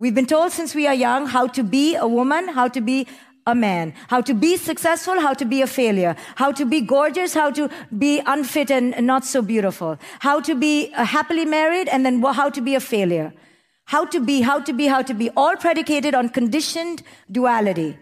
We've been told since we are young how to be a woman, how to be a man, how to be successful, how to be a failure, how to be gorgeous, how to be unfit and not so beautiful, how to be happily married, and then how to be a failure. How to be, how to be, how to be, all predicated on conditioned duality.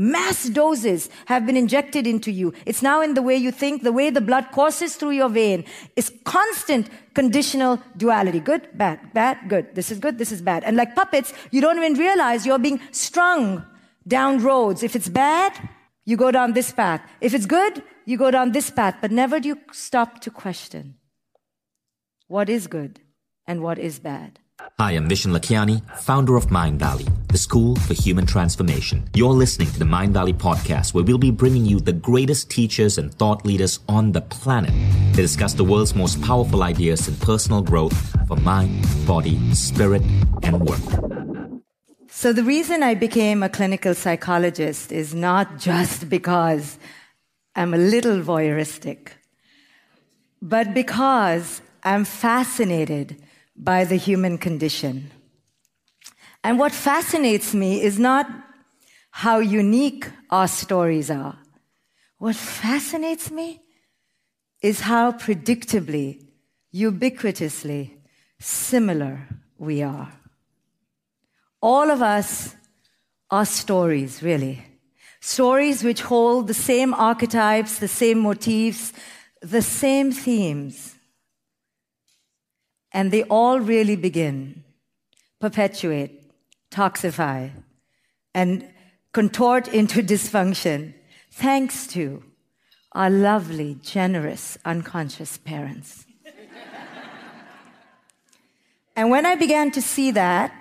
Mass doses have been injected into you. It's now in the way you think, the way the blood courses through your vein is constant conditional duality. Good, bad, bad, good. This is good, this is bad. And like puppets, you don't even realize you're being strung down roads. If it's bad, you go down this path. If it's good, you go down this path. But never do you stop to question what is good and what is bad. Hi, I'm Vishen Lakhiani, founder of Mindvalley, the school for human transformation. You're listening to the Mindvalley podcast, where we'll be bringing you the greatest teachers and thought leaders on the planet to discuss the world's most powerful ideas in personal growth for mind, body, spirit, and work. So, the reason I became a clinical psychologist is not just because I'm a little voyeuristic, but because I'm fascinated by the human condition. And what fascinates me is not how unique our stories are. What fascinates me is how predictably, ubiquitously similar we are. All of us are stories, really. Stories which hold the same archetypes, the same motifs, the same themes. And they all really begin, perpetuate, toxify, and contort into dysfunction thanks to our lovely, generous, unconscious parents. and when I began to see that,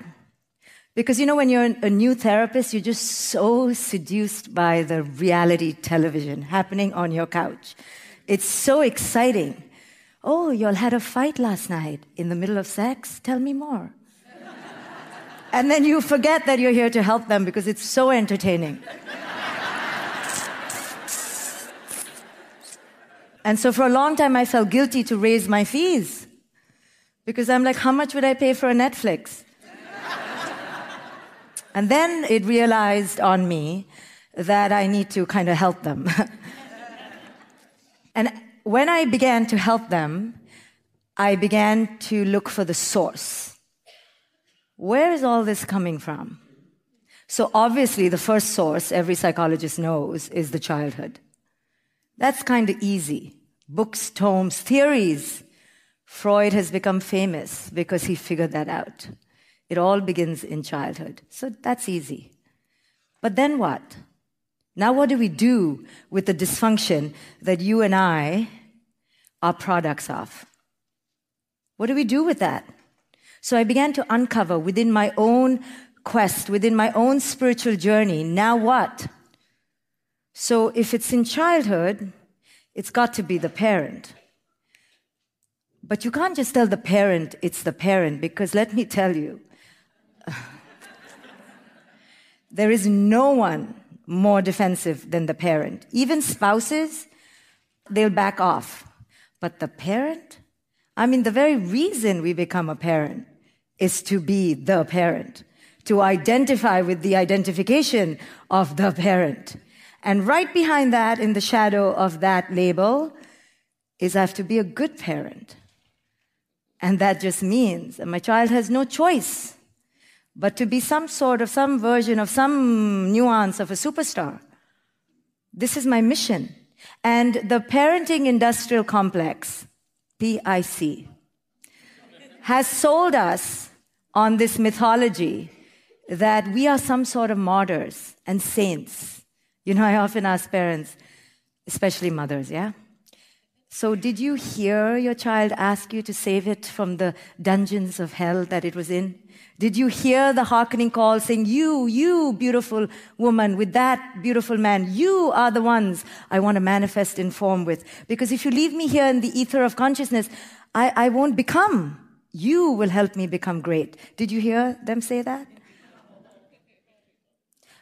because you know, when you're a new therapist, you're just so seduced by the reality television happening on your couch. It's so exciting. Oh, y'all had a fight last night in the middle of sex? Tell me more. and then you forget that you're here to help them because it's so entertaining. and so for a long time, I felt guilty to raise my fees because I'm like, how much would I pay for a Netflix? and then it realized on me that I need to kind of help them. and when I began to help them, I began to look for the source. Where is all this coming from? So obviously the first source every psychologist knows is the childhood. That's kind of easy. Books, tomes, theories. Freud has become famous because he figured that out. It all begins in childhood. So that's easy. But then what? Now what do we do with the dysfunction that you and I are products of. What do we do with that? So I began to uncover within my own quest, within my own spiritual journey, now what? So if it's in childhood, it's got to be the parent. But you can't just tell the parent it's the parent because let me tell you, there is no one more defensive than the parent. Even spouses, they'll back off. But the parent? I mean, the very reason we become a parent is to be the parent, to identify with the identification of the parent. And right behind that, in the shadow of that label, is I have to be a good parent. And that just means that my child has no choice but to be some sort of, some version of, some nuance of a superstar. This is my mission. And the parenting industrial complex, PIC, has sold us on this mythology that we are some sort of martyrs and saints. You know, I often ask parents, especially mothers, yeah? So, did you hear your child ask you to save it from the dungeons of hell that it was in? Did you hear the hearkening call saying, You, you, beautiful woman with that beautiful man, you are the ones I want to manifest in form with? Because if you leave me here in the ether of consciousness, I, I won't become. You will help me become great. Did you hear them say that?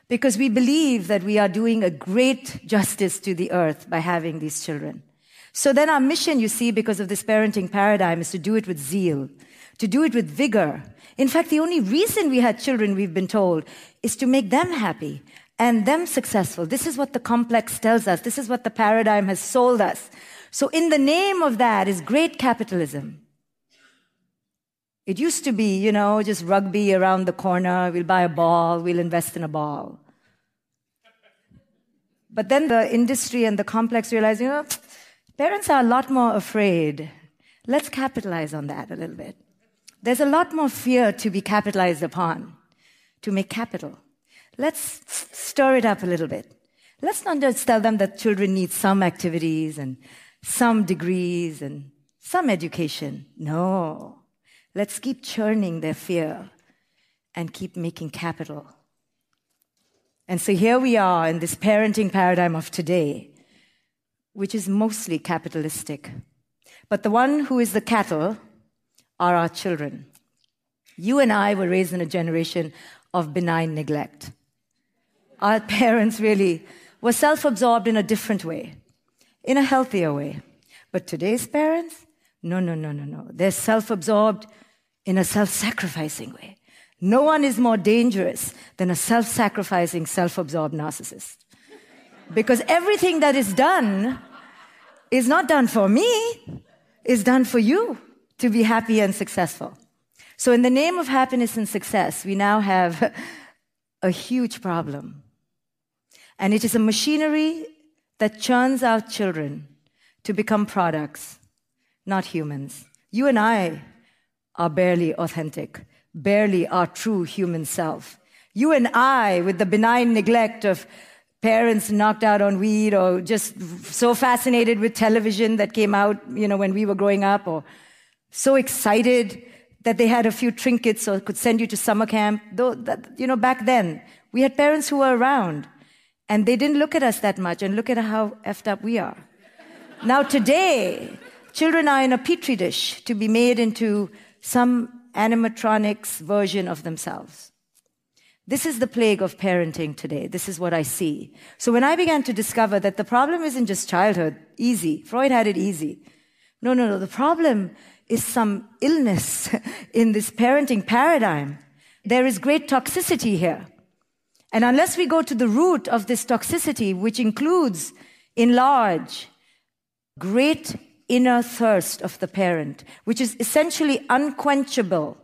Because we believe that we are doing a great justice to the earth by having these children. So then our mission, you see, because of this parenting paradigm is to do it with zeal, to do it with vigor, In fact, the only reason we had children, we've been told, is to make them happy and them successful. This is what the complex tells us. This is what the paradigm has sold us. So in the name of that is great capitalism. It used to be, you know, just rugby around the corner. We'll buy a ball. We'll invest in a ball. But then the industry and the complex realized, you know, parents are a lot more afraid. Let's capitalize on that a little bit. There's a lot more fear to be capitalized upon, to make capital. Let's stir it up a little bit. Let's not just tell them that children need some activities and some degrees and some education. No. Let's keep churning their fear and keep making capital. And so here we are in this parenting paradigm of today, which is mostly capitalistic. But the one who is the cattle are our children. You and I were raised in a generation of benign neglect. Our parents really were self absorbed in a different way, in a healthier way. But today's parents, no, no, no, no, no. They're self absorbed in a self sacrificing way. No one is more dangerous than a self sacrificing, self absorbed narcissist. Because everything that is done is not done for me, is done for you to be happy and successful. So, in the name of happiness and success, we now have a huge problem. And it is a machinery that churns out children to become products, not humans. You and I are barely authentic, barely our true human self. You and I, with the benign neglect of parents knocked out on weed or just so fascinated with television that came out, you know, when we were growing up or so excited that they had a few trinkets or could send you to summer camp. Though, that, you know, back then, we had parents who were around and they didn't look at us that much and look at how effed up we are. now today, children are in a petri dish to be made into some animatronics version of themselves. This is the plague of parenting today. This is what I see. So when I began to discover that the problem isn't just childhood, easy. Freud had it easy. No, no, no. The problem is some illness in this parenting paradigm. There is great toxicity here. And unless we go to the root of this toxicity, which includes, in large, great inner thirst of the parent, which is essentially unquenchable.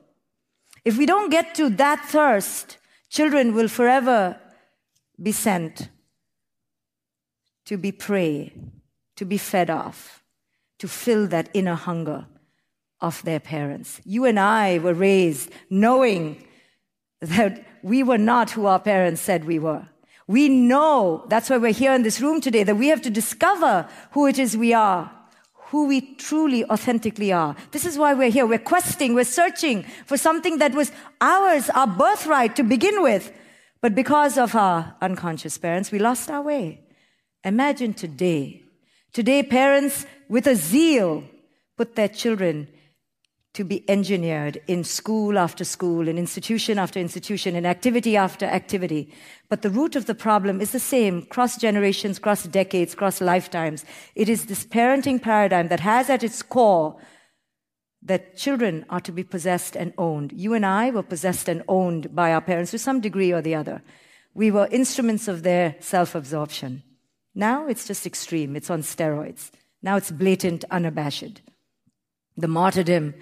If we don't get to that thirst, children will forever be sent to be prey, to be fed off, to fill that inner hunger of their parents. You and I were raised knowing that we were not who our parents said we were. We know, that's why we're here in this room today, that we have to discover who it is we are who we truly, authentically are. This is why we're here. We're questing, we're searching for something that was ours, our birthright to begin with. But because of our unconscious parents, we lost our way. Imagine today. Today, parents with a zeal put their children to be engineered in school after school, in institution after institution, in activity after activity. But the root of the problem is the same cross generations, cross decades, cross lifetimes. It is this parenting paradigm that has at its core that children are to be possessed and owned. You and I were possessed and owned by our parents to some degree or the other. We were instruments of their self absorption. Now it's just extreme, it's on steroids. Now it's blatant, unabashed. The martyrdom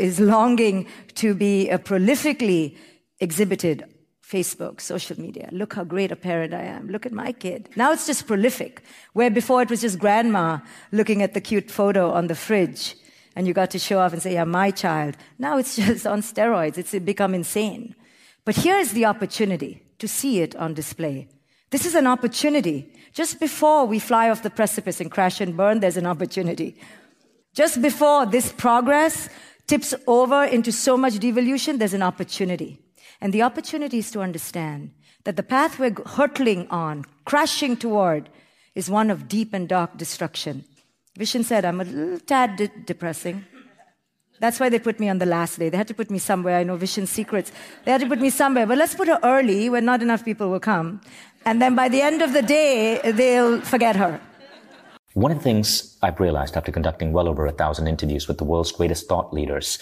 is longing to be uh, prolifically exhibited Facebook, social media. Look how great a parent I am. Look at my kid. Now it's just prolific. Where before it was just grandma looking at the cute photo on the fridge and you got to show off and say, yeah, my child. Now it's just on steroids. It's become insane. But here's the opportunity to see it on display. This is an opportunity. Just before we fly off the precipice and crash and burn, there's an opportunity. Just before this progress tips over into so much devolution, there's an opportunity. And the opportunity is to understand that the path we're hurtling on, crashing toward, is one of deep and dark destruction. Vishen said, I'm a little tad de- depressing. That's why they put me on the last day. They had to put me somewhere. I know Vishen's secrets. They had to put me somewhere. But let's put her early when not enough people will come. And then by the end of the day, they'll forget her. One of the things I've realized after conducting well over a thousand interviews with the world's greatest thought leaders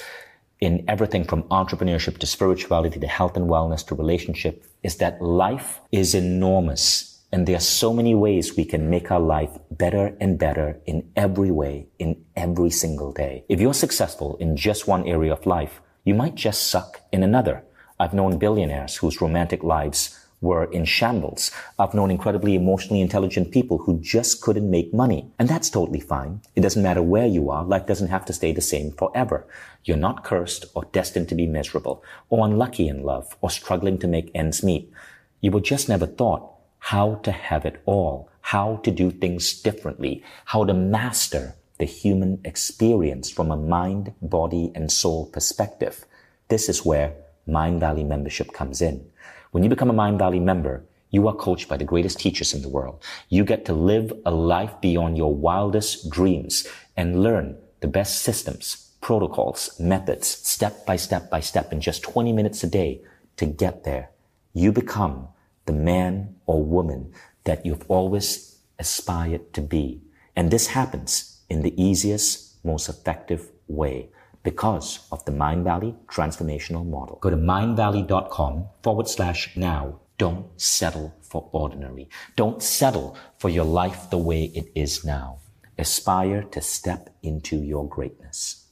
in everything from entrepreneurship to spirituality to health and wellness to relationship is that life is enormous and there are so many ways we can make our life better and better in every way, in every single day. If you're successful in just one area of life, you might just suck in another. I've known billionaires whose romantic lives were in shambles. I've known incredibly emotionally intelligent people who just couldn't make money. And that's totally fine. It doesn't matter where you are. Life doesn't have to stay the same forever. You're not cursed or destined to be miserable or unlucky in love or struggling to make ends meet. You were just never taught how to have it all, how to do things differently, how to master the human experience from a mind, body, and soul perspective. This is where Mindvalley membership comes in. When you become a Mindvalley member, you are coached by the greatest teachers in the world. You get to live a life beyond your wildest dreams and learn the best systems, protocols, methods, step by step by step in just 20 minutes a day to get there. You become the man or woman that you've always aspired to be. And this happens in the easiest, most effective way because of the Mindvalley transformational model. Go to mindvalley.com forward slash now. Don't settle for ordinary. Don't settle for your life the way it is now. Aspire to step into your greatness.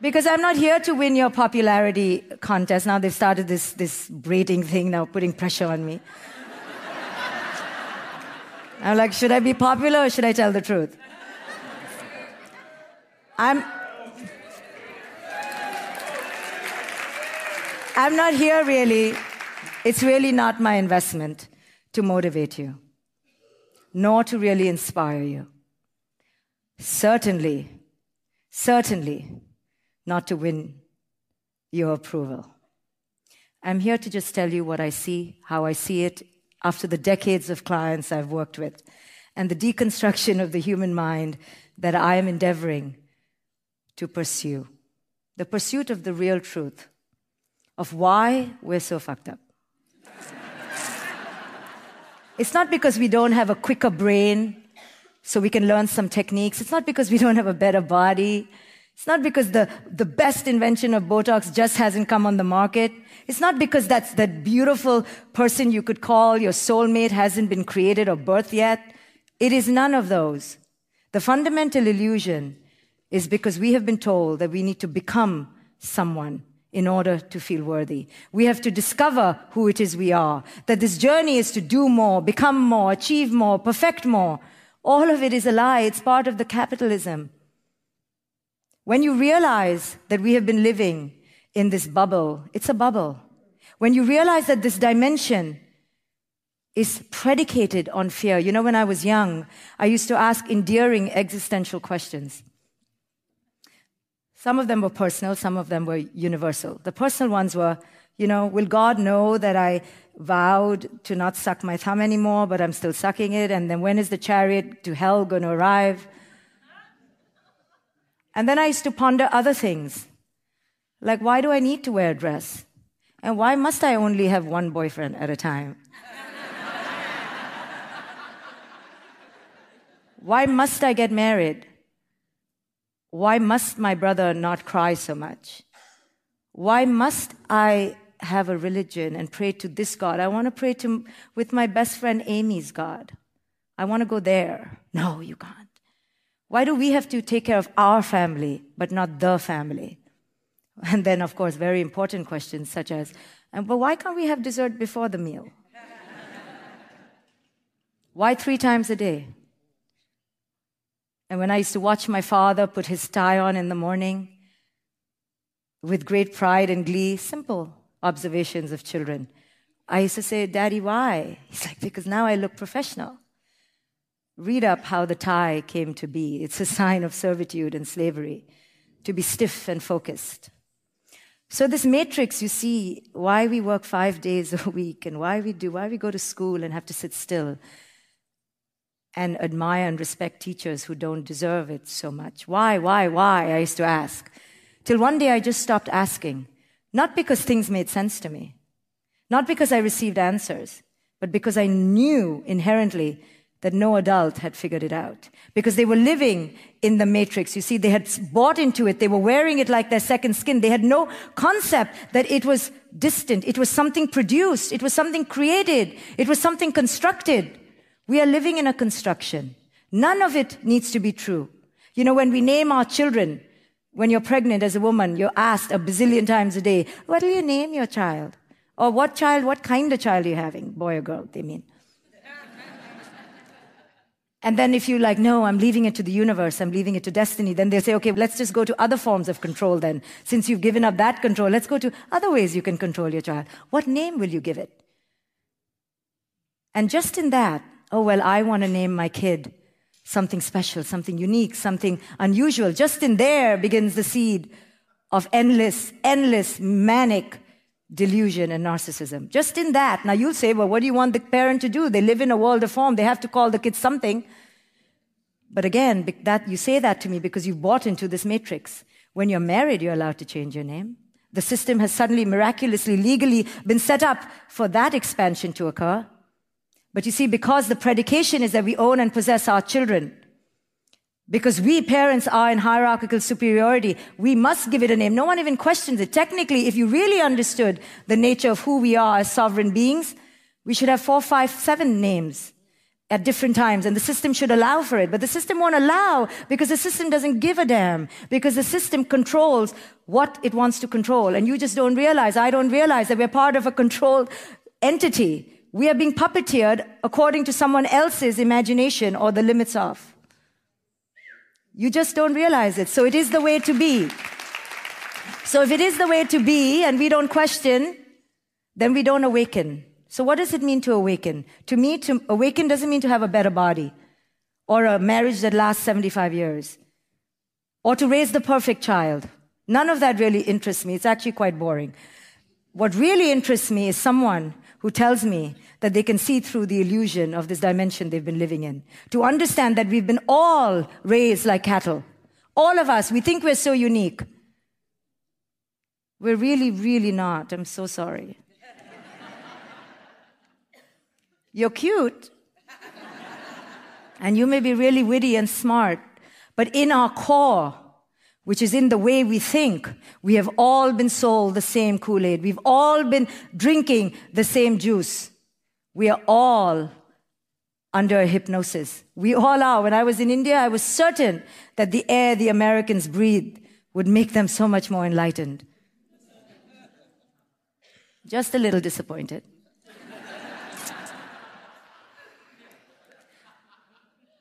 Because I'm not here to win your popularity contest. Now they've started this, this braiding thing now, putting pressure on me. I'm like, should I be popular or should I tell the truth? I'm. I'm not here really. It's really not my investment to motivate you, nor to really inspire you. Certainly, certainly not to win your approval. I'm here to just tell you what I see, how I see it after the decades of clients I've worked with, and the deconstruction of the human mind that I am endeavoring to pursue the pursuit of the real truth of why we're so fucked up. it's not because we don't have a quicker brain so we can learn some techniques. It's not because we don't have a better body. It's not because the, the best invention of Botox just hasn't come on the market. It's not because that's that beautiful person you could call your soulmate hasn't been created or birthed yet. It is none of those. The fundamental illusion is because we have been told that we need to become someone in order to feel worthy. We have to discover who it is we are, that this journey is to do more, become more, achieve more, perfect more. All of it is a lie. It's part of the capitalism. When you realize that we have been living in this bubble, it's a bubble. When you realize that this dimension is predicated on fear. You know, when I was young, I used to ask endearing existential questions. Some of them were personal, some of them were universal. The personal ones were, you know, will God know that I vowed to not suck my thumb anymore, but I'm still sucking it? And then when is the chariot to hell going to arrive? And then I used to ponder other things. Like, why do I need to wear a dress? And why must I only have one boyfriend at a time? why must I get married? Why must my brother not cry so much? Why must I have a religion and pray to this God? I want to pray to, with my best friend Amy's God. I want to go there. No, you can't. Why do we have to take care of our family, but not the family? And then, of course, very important questions such as, but why can't we have dessert before the meal? why three times a day? And when I used to watch my father put his tie on in the morning with great pride and glee, simple observations of children, I used to say, Daddy, why? He's like, because now I look professional. Read up how the tie came to be. It's a sign of servitude and slavery, to be stiff and focused. So this matrix, you see, why we work five days a week and why we do, why we go to school and have to sit still and admire and respect teachers who don't deserve it so much. Why, why, why? I used to ask. Till one day I just stopped asking. Not because things made sense to me. Not because I received answers, but because I knew inherently that no adult had figured it out because they were living in the matrix. You see, they had bought into it. They were wearing it like their second skin. They had no concept that it was distant. It was something produced. It was something created. It was something constructed. We are living in a construction. None of it needs to be true. You know, when we name our children, when you're pregnant as a woman, you're asked a bazillion times a day, what will you name your child? Or what child, what kind of child are you having? Boy or girl, they mean. And then if you're like, no, I'm leaving it to the universe, I'm leaving it to destiny, then they say, okay, let's just go to other forms of control then. Since you've given up that control, let's go to other ways you can control your child. What name will you give it? And just in that, oh, well, I want to name my kid something special, something unique, something unusual. Just in there begins the seed of endless, endless manic delusion and narcissism. Just in that. Now you'll say, well, what do you want the parent to do? They live in a world of form. They have to call the kid something. But again, that, you say that to me because you've bought into this matrix. When you're married, you're allowed to change your name. The system has suddenly miraculously, legally been set up for that expansion to occur. But you see, because the predication is that we own and possess our children, because we parents are in hierarchical superiority, we must give it a name. No one even questions it. Technically, if you really understood the nature of who we are as sovereign beings, we should have four, five, seven names at different times, and the system should allow for it. But the system won't allow because the system doesn't give a damn, because the system controls what it wants to control. And you just don't realize, I don't realize that we're part of a controlled entity. We are being puppeteered according to someone else's imagination or the limits of. You just don't realize it. So it is the way to be. So if it is the way to be and we don't question, then we don't awaken. So what does it mean to awaken? To me, to awaken doesn't mean to have a better body or a marriage that lasts 75 years or to raise the perfect child. None of that really interests me. It's actually quite boring. What really interests me is someone who tells me that they can see through the illusion of this dimension they've been living in. To understand that we've been all raised like cattle. All of us, we think we're so unique. We're really, really not. I'm so sorry. You're cute. And you may be really witty and smart, but in our core, which is in the way we think. We have all been sold the same Kool-Aid. We've all been drinking the same juice. We are all under hypnosis. We all are. When I was in India, I was certain that the air the Americans breathe would make them so much more enlightened. Just a little disappointed.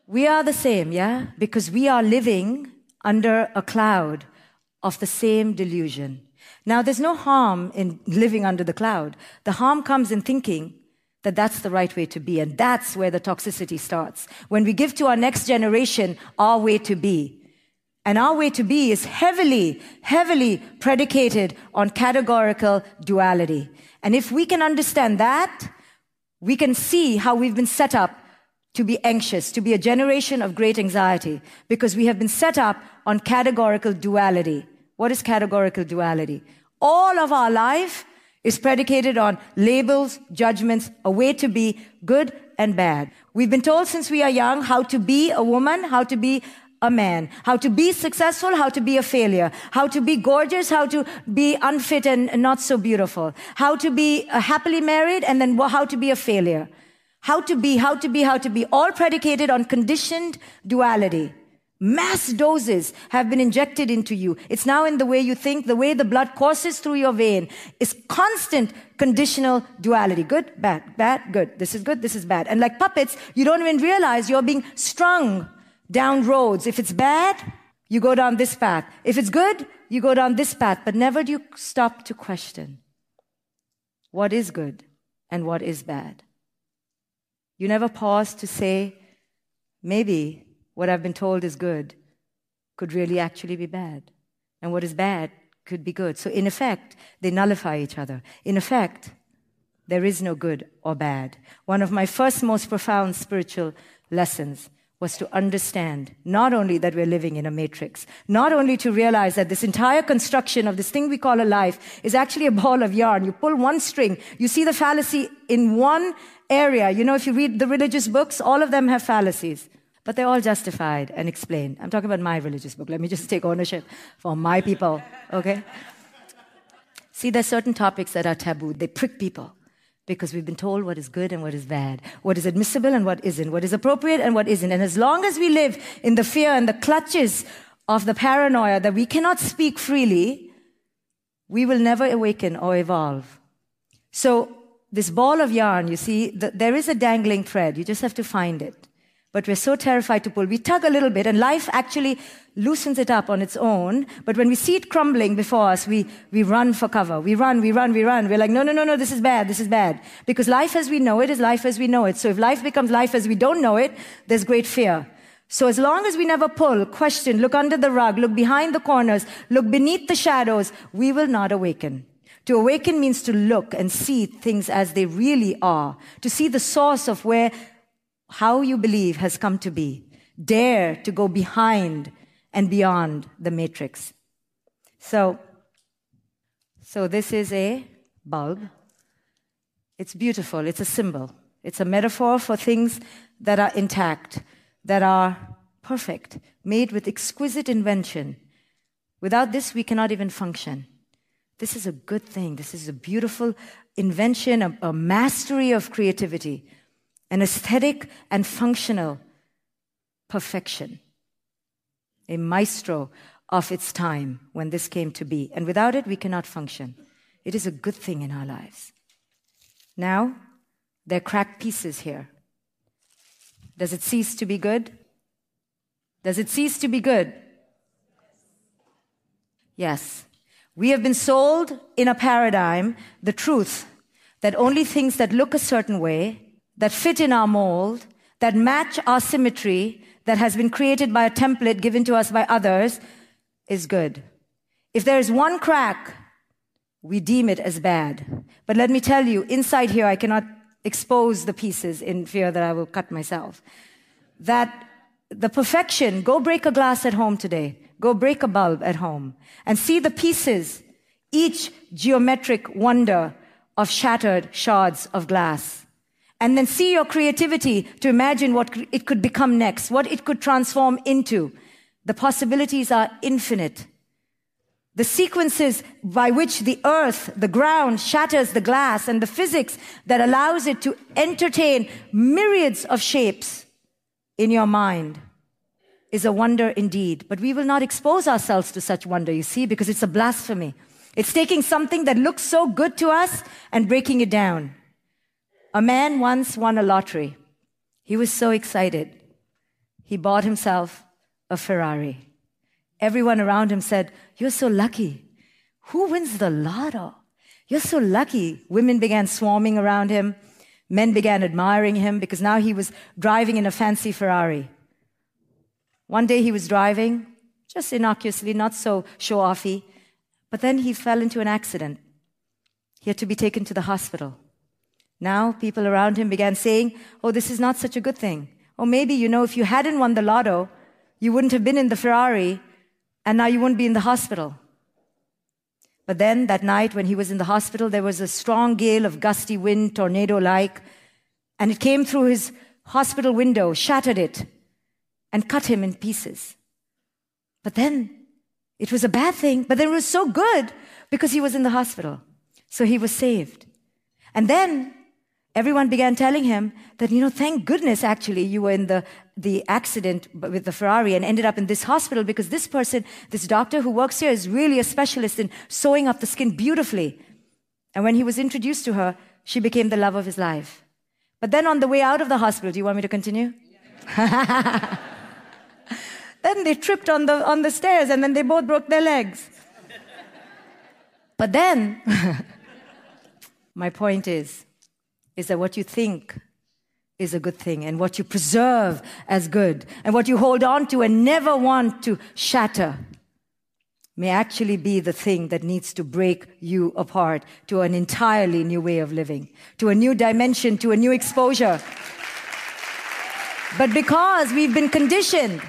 we are the same, yeah? Because we are living under a cloud of the same delusion. Now, there's no harm in living under the cloud. The harm comes in thinking that that's the right way to be. And that's where the toxicity starts. When we give to our next generation our way to be. And our way to be is heavily, heavily predicated on categorical duality. And if we can understand that, we can see how we've been set up to be anxious, to be a generation of great anxiety, because we have been set up on categorical duality. What is categorical duality? All of our life is predicated on labels, judgments, a way to be good and bad. We've been told since we are young how to be a woman, how to be a man, how to be successful, how to be a failure, how to be gorgeous, how to be unfit and not so beautiful, how to be happily married, and then how to be a failure. How to be, how to be, how to be, all predicated on conditioned duality. Mass doses have been injected into you. It's now in the way you think, the way the blood courses through your vein is constant conditional duality. Good, bad, bad, good. This is good, this is bad. And like puppets, you don't even realize you're being strung down roads. If it's bad, you go down this path. If it's good, you go down this path. But never do you stop to question what is good and what is bad. You never pause to say, maybe what I've been told is good could really actually be bad. And what is bad could be good. So in effect, they nullify each other. In effect, there is no good or bad. One of my first most profound spiritual lessons was to understand not only that we're living in a matrix, not only to realize that this entire construction of this thing we call a life is actually a ball of yarn. You pull one string, you see the fallacy in one area. You know, if you read the religious books, all of them have fallacies, but they're all justified and explained. I'm talking about my religious book. Let me just take ownership for my people, okay? See, there's certain topics that are taboo. They prick people because we've been told what is good and what is bad, what is admissible and what isn't, what is appropriate and what isn't. And as long as we live in the fear and the clutches of the paranoia that we cannot speak freely, we will never awaken or evolve. So this ball of yarn, you see, the, there is a dangling thread. You just have to find it. But we're so terrified to pull. We tug a little bit and life actually loosens it up on its own. But when we see it crumbling before us, we, we run for cover. We run, we run, we run. We're like, no, no, no, no, this is bad, this is bad. Because life as we know it is life as we know it. So if life becomes life as we don't know it, there's great fear. So as long as we never pull, question, look under the rug, look behind the corners, look beneath the shadows, we will not awaken. To awaken means to look and see things as they really are, to see the source of where how you believe has come to be. Dare to go behind and beyond the matrix. So, so this is a bulb. It's beautiful. It's a symbol. It's a metaphor for things that are intact, that are perfect, made with exquisite invention. Without this, we cannot even function. This is a good thing. This is a beautiful invention, a, a mastery of creativity an aesthetic and functional perfection, a maestro of its time when this came to be. And without it, we cannot function. It is a good thing in our lives. Now, there are cracked pieces here. Does it cease to be good? Does it cease to be good? Yes. We have been sold in a paradigm the truth that only things that look a certain way that fit in our mold, that match our symmetry that has been created by a template given to us by others is good. If there is one crack, we deem it as bad. But let me tell you, inside here, I cannot expose the pieces in fear that I will cut myself. That the perfection, go break a glass at home today. Go break a bulb at home and see the pieces, each geometric wonder of shattered shards of glass and then see your creativity to imagine what it could become next, what it could transform into. The possibilities are infinite. The sequences by which the earth, the ground shatters the glass and the physics that allows it to entertain myriads of shapes in your mind is a wonder indeed. But we will not expose ourselves to such wonder, you see, because it's a blasphemy. It's taking something that looks so good to us and breaking it down. A man once won a lottery. He was so excited. He bought himself a Ferrari. Everyone around him said, You're so lucky. Who wins the lotto? You're so lucky. Women began swarming around him. Men began admiring him because now he was driving in a fancy Ferrari. One day he was driving, just innocuously, not so show offy, but then he fell into an accident. He had to be taken to the hospital. Now people around him began saying, Oh, this is not such a good thing. Or maybe, you know, if you hadn't won the lotto, you wouldn't have been in the Ferrari and now you wouldn't be in the hospital. But then that night when he was in the hospital, there was a strong gale of gusty wind, tornado like, and it came through his hospital window, shattered it, and cut him in pieces. But then it was a bad thing, but then it was so good because he was in the hospital. So he was saved. And then everyone began telling him that, you know, thank goodness actually you were in the, the accident with the Ferrari and ended up in this hospital because this person, this doctor who works here is really a specialist in sewing up the skin beautifully. And when he was introduced to her, she became the love of his life. But then on the way out of the hospital, do you want me to continue? then they tripped on the, on the stairs and then they both broke their legs. But then, my point is, is that what you think is a good thing and what you preserve as good and what you hold on to and never want to shatter may actually be the thing that needs to break you apart to an entirely new way of living, to a new dimension, to a new exposure. But because we've been conditioned,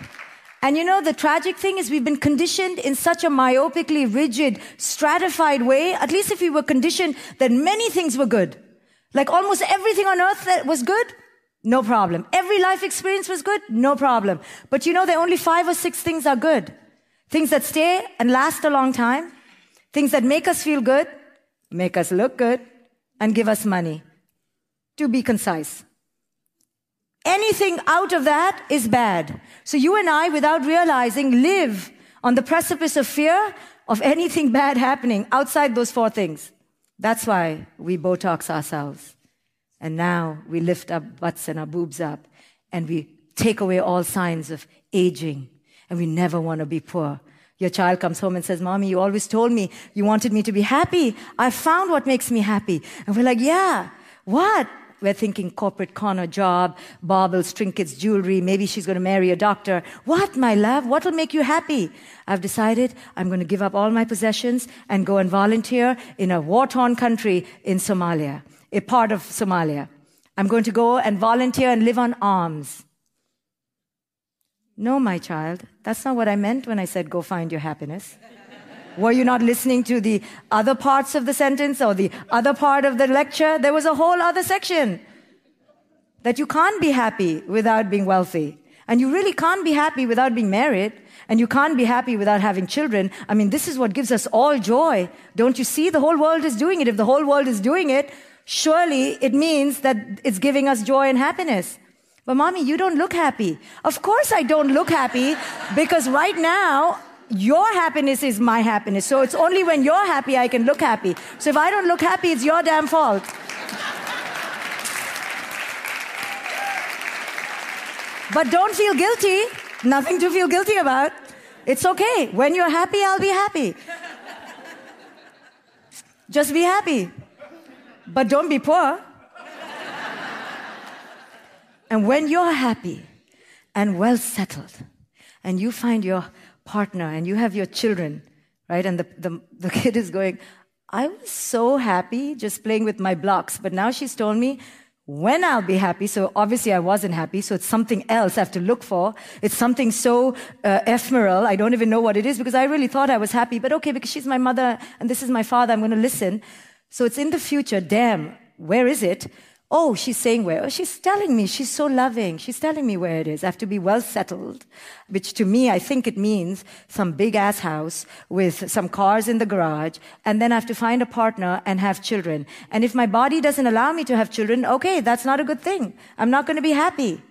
and you know, the tragic thing is we've been conditioned in such a myopically rigid, stratified way, at least if we were conditioned that many things were good. Like almost everything on earth that was good, no problem. Every life experience was good, no problem. But you know, there are only five or six things are good. Things that stay and last a long time. Things that make us feel good, make us look good, and give us money. To be concise. Anything out of that is bad. So you and I, without realizing, live on the precipice of fear of anything bad happening outside those four things. That's why we Botox ourselves. And now we lift our butts and our boobs up and we take away all signs of aging and we never want to be poor. Your child comes home and says, Mommy, you always told me you wanted me to be happy. I found what makes me happy. And we're like, Yeah, what? We're thinking corporate corner job, baubles, trinkets, jewelry. Maybe she's going to marry a doctor. What, my love? What will make you happy? I've decided I'm going to give up all my possessions and go and volunteer in a war-torn country in Somalia, a part of Somalia. I'm going to go and volunteer and live on alms. No, my child, that's not what I meant when I said go find your happiness. Were you not listening to the other parts of the sentence or the other part of the lecture? There was a whole other section that you can't be happy without being wealthy. And you really can't be happy without being married. And you can't be happy without having children. I mean, this is what gives us all joy. Don't you see? The whole world is doing it. If the whole world is doing it, surely it means that it's giving us joy and happiness. But mommy, you don't look happy. Of course I don't look happy because right now your happiness is my happiness. So it's only when you're happy I can look happy. So if I don't look happy, it's your damn fault. But don't feel guilty. Nothing to feel guilty about. It's okay. When you're happy, I'll be happy. Just be happy. But don't be poor. And when you're happy and well settled, and you find your partner and you have your children, right? And the, the, the kid is going, I was so happy just playing with my blocks, but now she's told me when I'll be happy. So obviously I wasn't happy. So it's something else I have to look for. It's something so uh, ephemeral. I don't even know what it is because I really thought I was happy. But okay, because she's my mother and this is my father, I'm going to listen. So it's in the future. Damn, where is it? Oh, she's saying where? Oh, she's telling me. She's so loving. She's telling me where it is. I have to be well settled, which to me, I think it means some big ass house with some cars in the garage. And then I have to find a partner and have children. And if my body doesn't allow me to have children, okay, that's not a good thing. I'm not going to be happy.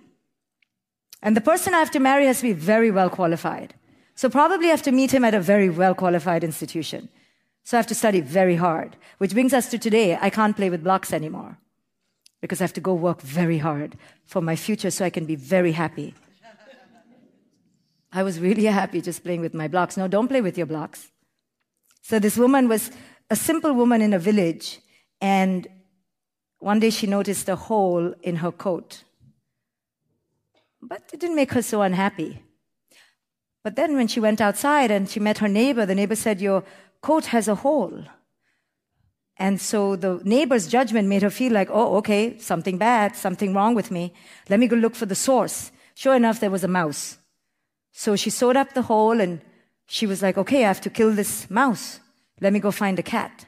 And the person I have to marry has to be very well qualified. So probably I have to meet him at a very well qualified institution. So I have to study very hard, which brings us to today. I can't play with blocks anymore because I have to go work very hard for my future so I can be very happy. I was really happy just playing with my blocks. No, don't play with your blocks. So this woman was a simple woman in a village, and one day she noticed a hole in her coat. But it didn't make her so unhappy. But then when she went outside and she met her neighbor, the neighbor said, Your coat has a hole. And so the neighbor's judgment made her feel like, oh, okay, something bad, something wrong with me. Let me go look for the source. Sure enough, there was a mouse. So she sewed up the hole and she was like, okay, I have to kill this mouse. Let me go find a cat.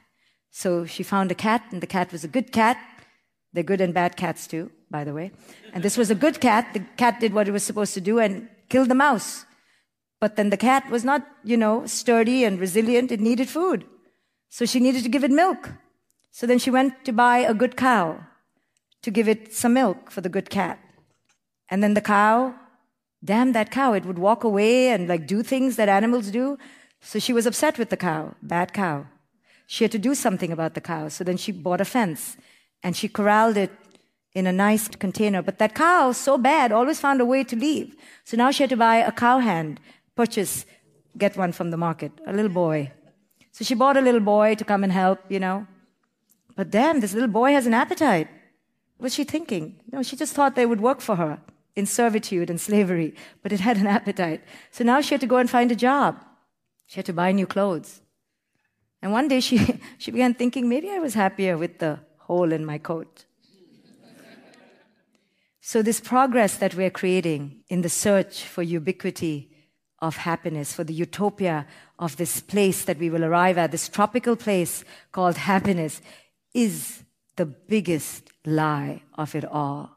So she found a cat and the cat was a good cat. They're good and bad cats too, by the way. And this was a good cat. The cat did what it was supposed to do and killed the mouse. But then the cat was not, you know, sturdy and resilient. It needed food. So she needed to give it milk. So then she went to buy a good cow to give it some milk for the good cat. And then the cow, damn that cow, it would walk away and like do things that animals do. So she was upset with the cow, bad cow. She had to do something about the cow. So then she bought a fence and she corralled it in a nice container. But that cow, so bad, always found a way to leave. So now she had to buy a cow hand, purchase, get one from the market, a little boy. So she bought a little boy to come and help, you know. But damn, this little boy has an appetite. What was she thinking? No, she just thought they would work for her in servitude and slavery, but it had an appetite. So now she had to go and find a job. She had to buy new clothes. And one day she, she began thinking, maybe I was happier with the hole in my coat. So, this progress that we're creating in the search for ubiquity of happiness, for the utopia of this place that we will arrive at, this tropical place called happiness, is the biggest lie of it all.